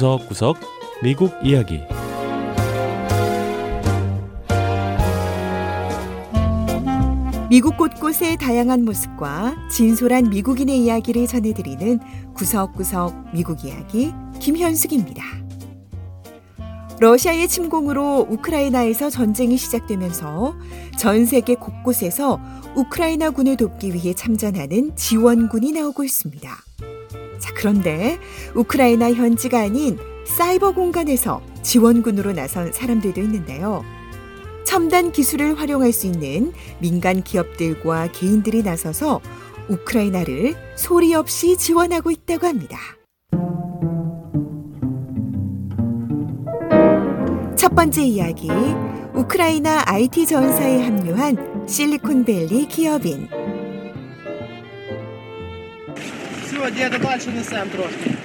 구석구석 미국 이야기 미국 곳곳의 다양한 모습과 진솔한 미국인의 이야기를 전해드리는 구석구석 미국 이야기 김현숙입니다. 러시아의 침공으로 우크라이나에서 전쟁이 시작되면서 전 세계 곳곳에서 우크라이나 군을 돕기 위해 참전하는 지원군이 나오고 있습니다. 자, 그런데 우크라이나 현지가 아닌 사이버 공간에서 지원군으로 나선 사람들도 있는데요. 첨단 기술을 활용할 수 있는 민간 기업들과 개인들이 나서서 우크라이나를 소리 없이 지원하고 있다고 합니다. 첫 번째 이야기. 우크라이나 IT 전사에 합류한 실리콘밸리 기업인. Все, деда дальше несем трошки.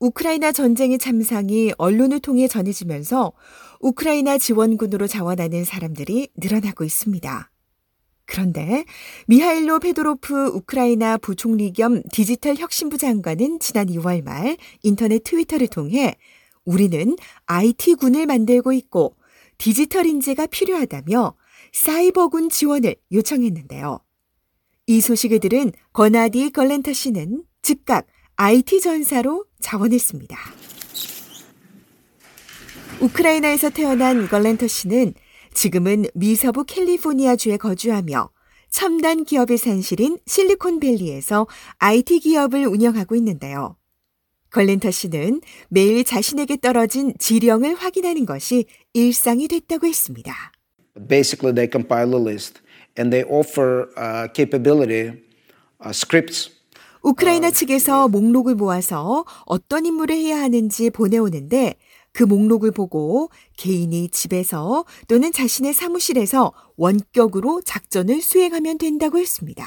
우크라이나 전쟁의 참상이 언론을 통해 전해지면서 우크라이나 지원군으로 자원하는 사람들이 늘어나고 있습니다. 그런데 미하일로 페도로프 우크라이나 부총리 겸 디지털 혁신부 장관은 지난 2월 말 인터넷 트위터를 통해 우리는 IT군을 만들고 있고 디지털 인재가 필요하다며 사이버군 지원을 요청했는데요. 이 소식을 들은 거나디 걸렌터 씨는 즉각 IT 전사로 자원했습니다. 우크라이나에서 태어난 걸렌터 씨는 지금은 미서부 캘리포니아주에 거주하며 첨단 기업의 산실인 실리콘밸리에서 IT 기업을 운영하고 있는데요. 걸렌터 씨는 매일 자신에게 떨어진 지령을 확인하는 것이 일상이 됐다고 했습니다. Basically, they compile a list and they offer uh, capability uh, scripts. 우크라이나 측에서 목록을 모아서 어떤 임무를 해야 하는지 보내오는데 그 목록을 보고 개인이 집에서 또는 자신의 사무실에서 원격으로 작전을 수행하면 된다고 했습니다.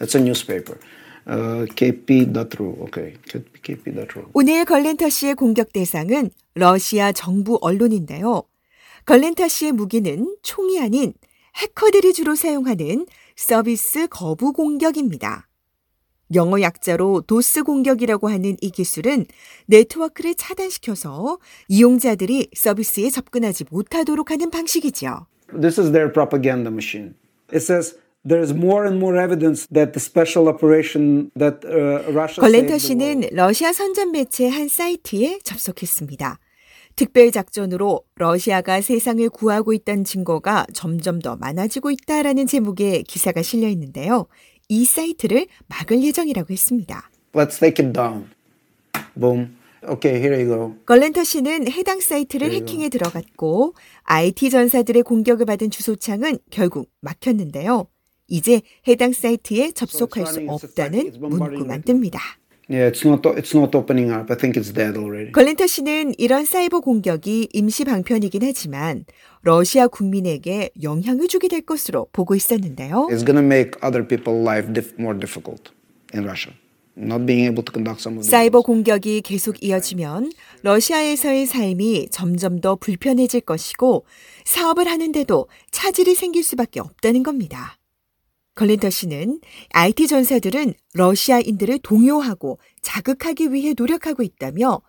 It's a newspaper. Uh, kp.ru. Okay, kp.ru. 오늘 걸렌터 씨의 공격 대상은 러시아 정부 언론인데요. 걸렌터 씨의 무기는 총이 아닌 해커들이 주로 사용하는 서비스 거부 공격입니다. 영어 약자로 도스 공격이라고 하는 이 기술은 네트워크를 차단시켜서 이용자들이 서비스에 접근하지 못하도록 하는 방식이죠. This is their propaganda machine. It says there is more and more evidence that the special operation that uh, Russia 걸렌터. 씨는 러시아 선전 매체 한 사이트에 접속했습니다. 특별 작전으로 러시아가 세상을 구하고 있다는 증거가 점점 더 많아지고 있다라는 제목의 기사가 실려 있는데요. 이 사이트를 막을 예정이라고 했습니다. Let's take it down. Boom. Okay, here you go. 걸렌터 씨는 해당 사이트를. 해킹에 들어갔고 IT 전사들의 공격을 받은 주소창은 결국 막혔는데요. 이제 해당 사이트에 접속할 수 없다는 문구만 뜹니다. Yeah, it's not it's not opening up. I think it's dead already. 걸렌터 씨는 이런 사이버 공격이 임시 방편이긴 하지만 러시아 국민에게 영향을 주게 될 것으로 보고 있었는데요. It's going to make other people life more difficult in Russia. Not being able to conduct some of 사이버 공격이 계속 이어지면 러시아에서의 삶이 점점 더 불편해질 것이고 사업을 하는데도 차질이 생길 수밖에 없다는 겁니다. 걸린터 씨는 IT 전사들은 러시아인들을 동요하고 자극하기 위해 노력하고 있다며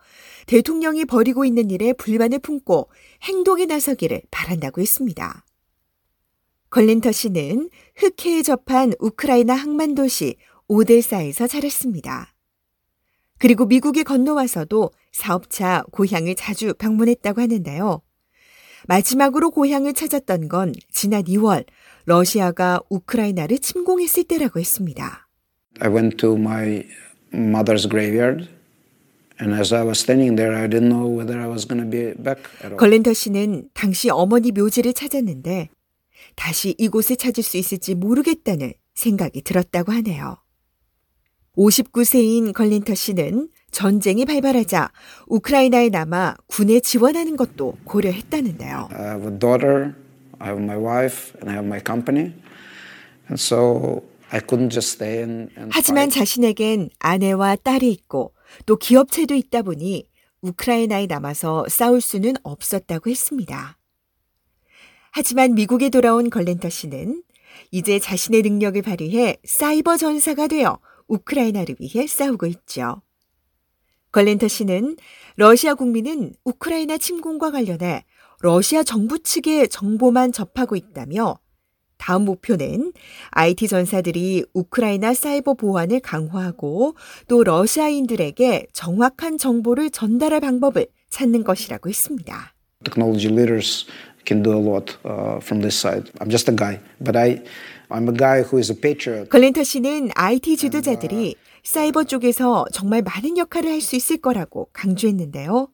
대통령이 벌이고 있는 일에 불만을 품고 행동에 나서기를 바란다고 했습니다. 걸린터 씨는 흑해에 접한 우크라이나 항만 도시 오데사에서 자랐습니다. 그리고 미국에 건너와서도 사업차 고향을 자주 방문했다고 하는데요. 마지막으로 고향을 찾았던 건 지난 2월 러시아가 우크라이나를 침공했을 때라고 했습니다. I went to my mother's graveyard, and as I was standing there, I didn't know whether I was going to be back at all. 걸렌더 씨는 당시 어머니 묘지를 찾았는데 다시 이곳에 찾을 수 있을지 모르겠다는 생각이 들었다고 하네요. 59세인 걸린터 씨는 전쟁이 발발하자 우크라이나에 남아 군에 지원하는 것도 고려했다는데요. I have a daughter, I have my wife, and I have my company, and so I couldn't just stay and, and 하지만. 자신에겐 아내와 딸이 있고 또 기업체도 있다 보니 우크라이나에 남아서 싸울 수는 없었다고 했습니다. 하지만 미국에 돌아온 걸렌터 씨는 이제 자신의 능력을 발휘해 사이버 전사가 되어 우크라이나를 위해 싸우고 있죠. 걸렌터 씨는 러시아 국민은 우크라이나 침공과 관련해 러시아 정부 측의 정보만 접하고 있다며 다음 목표는 IT 전사들이 우크라이나 사이버 보안을 강화하고 또 러시아인들에게 정확한 정보를 전달할 방법을 찾는 것이라고 했습니다. Technology leaders can do a lot uh, from this side. I'm just a guy, but I, I'm a guy who is a patriot. 걸렌터 씨는 IT 지도자들이 사이버 쪽에서 정말 많은 역할을 할 수 있을 거라고 강조했는데요.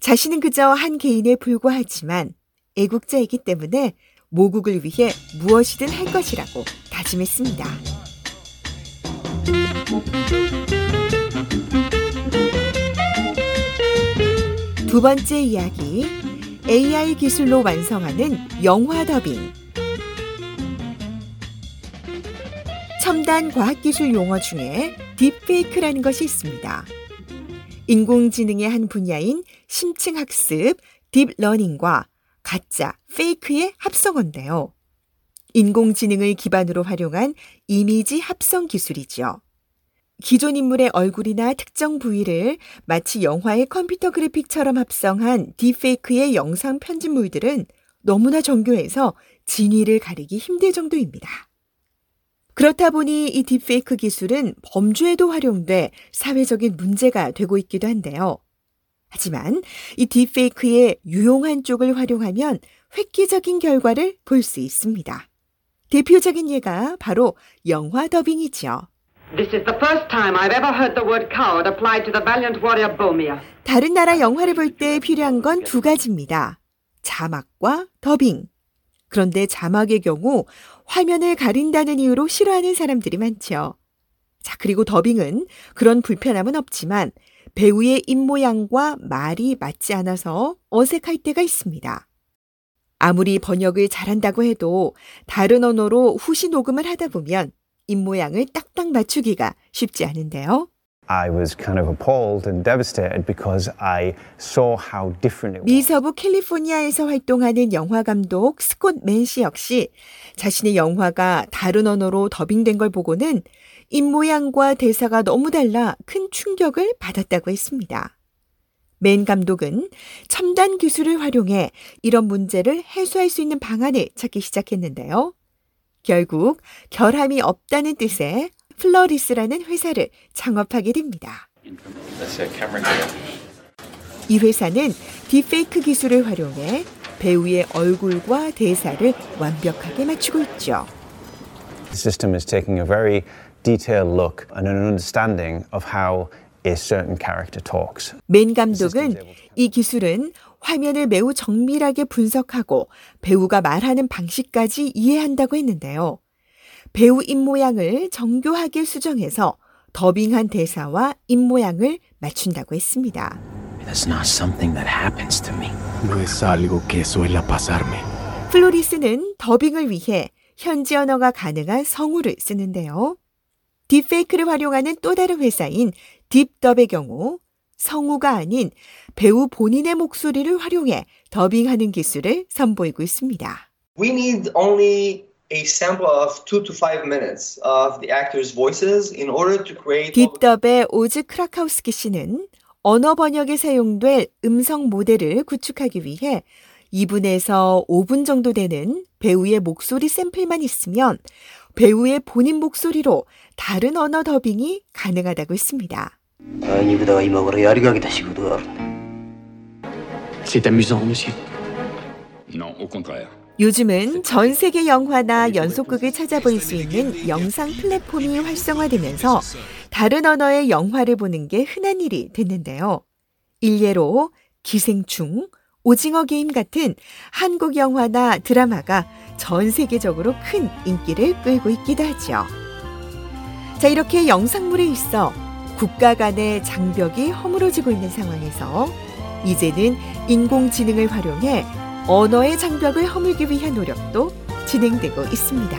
자신은 그저 한 개인에 불과하지만 애국자이기 때문에 모국을 위해 무엇이든 할 것이라고 다짐했습니다. 두 번째 이야기. AI 기술로 완성하는 영화 더빙. 첨단 과학기술 용어 중에 딥페이크라는 것이 있습니다. 인공지능의 한 분야인 심층학습, 딥러닝과 가짜, 페이크의 합성어인데요. 인공지능을 기반으로 활용한 이미지 합성 기술이죠. 기존 인물의 얼굴이나 특정 부위를 마치 영화의 컴퓨터 그래픽처럼 합성한 딥페이크의 영상 편집물들은 너무나 정교해서 진위를 가리기 힘들 정도입니다. 그렇다 보니 이 딥페이크 기술은 범죄에도 활용돼 사회적인 문제가 되고 있기도 한데요. 하지만 이 딥페이크의 유용한 쪽을 활용하면 획기적인 결과를 볼 수 있습니다. 대표적인 예가 바로 영화 더빙이지요. 다른 나라 영화를 볼 때 필요한 건 두 가지입니다. 자막과 더빙. 그런데 자막의 경우 화면을 가린다는 이유로 싫어하는 사람들이 많죠. 자, 그리고 더빙은 그런 불편함은 없지만 배우의 입모양과 말이 맞지 않아서 어색할 때가 있습니다. 아무리 번역을 잘한다고 해도 다른 언어로 후시 녹음을 하다 보면 입모양을 딱딱 맞추기가 쉽지 않은데요. I was kind of appalled and devastated because I saw how different it was. 미서부 캘리포니아에서 활동하는 영화 감독 스콧 맨시 역시 자신의 영화가 다른 언어로 더빙된 걸 보고는 입모양과 대사가 너무 달라 큰 충격을 받았다고 했습니다. 맨 감독은 첨단 기술을 활용해 이런 문제를 해소할 수 있는 방안을 찾기 시작했는데요. 결국 결함이 없다는 뜻의 플러리스라는 회사를 창업하게 됩니다. 이 회사는 딥페이크 기술을 활용해 배우의 얼굴과 대사를 완벽하게 맞추고 있죠. The system is taking a very detailed look and an understanding of how a certain character talks. 맨 감독은 이 기술은 화면을 매우 정밀하게 분석하고 배우가 말하는 방식까지 이해한다고 했는데요. 배우 입모양을 정교하게 수정해서 더빙한 대사와 입모양을 맞춘다고 했습니다. That's not something that happens to me. No es algo que suele pasarme. 플로리스는 더빙을 위해 현지 언어가 가능한 성우를 쓰는데요. 딥페이크를 활용하는 또 다른 회사인 딥더의 경우 성우가 아닌 배우 본인의 목소리를 활용해 더빙하는 기술을 선보이고 있습니다. We need only a sample of 2 to 5 minutes of the actors' voices in order to create 딥더의 오즈 크라카우스키 씨는 언어 번역에 사용될 음성 모델을 구축하기 위해 2분에서 5분 정도 되는 배우의 목소리 샘플만 있으면 배우의 본인 목소리로 다른 언어 더빙이 가능하다고 했습니다. C'est amusant, monsieur. Non, au contraire. 요즘은 전 세계 영화나 연속극을 찾아볼 수 있는 영상 플랫폼이 활성화되면서 다른 언어의 영화를 보는 게 흔한 일이 됐는데요. 일례로 기생충, 오징어 게임 같은 한국 영화나 드라마가 전 세계적으로 큰 인기를 끌고 있기도 하죠. 자, 이렇게 영상물에 있어 국가 간의 장벽이 허물어지고 있는 상황에서 이제는 인공지능을 활용해 언어의 장벽을 허물기 위한 노력도 진행되고 있습니다.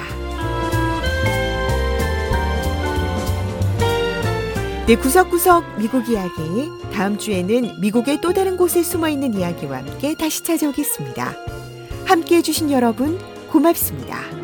네, 구석구석 미국 이야기. 다음 주에는 미국의 또 다른 곳에 숨어 있는 이야기와 함께 다시 찾아오겠습니다. 함께 해주신 여러분, 고맙습니다.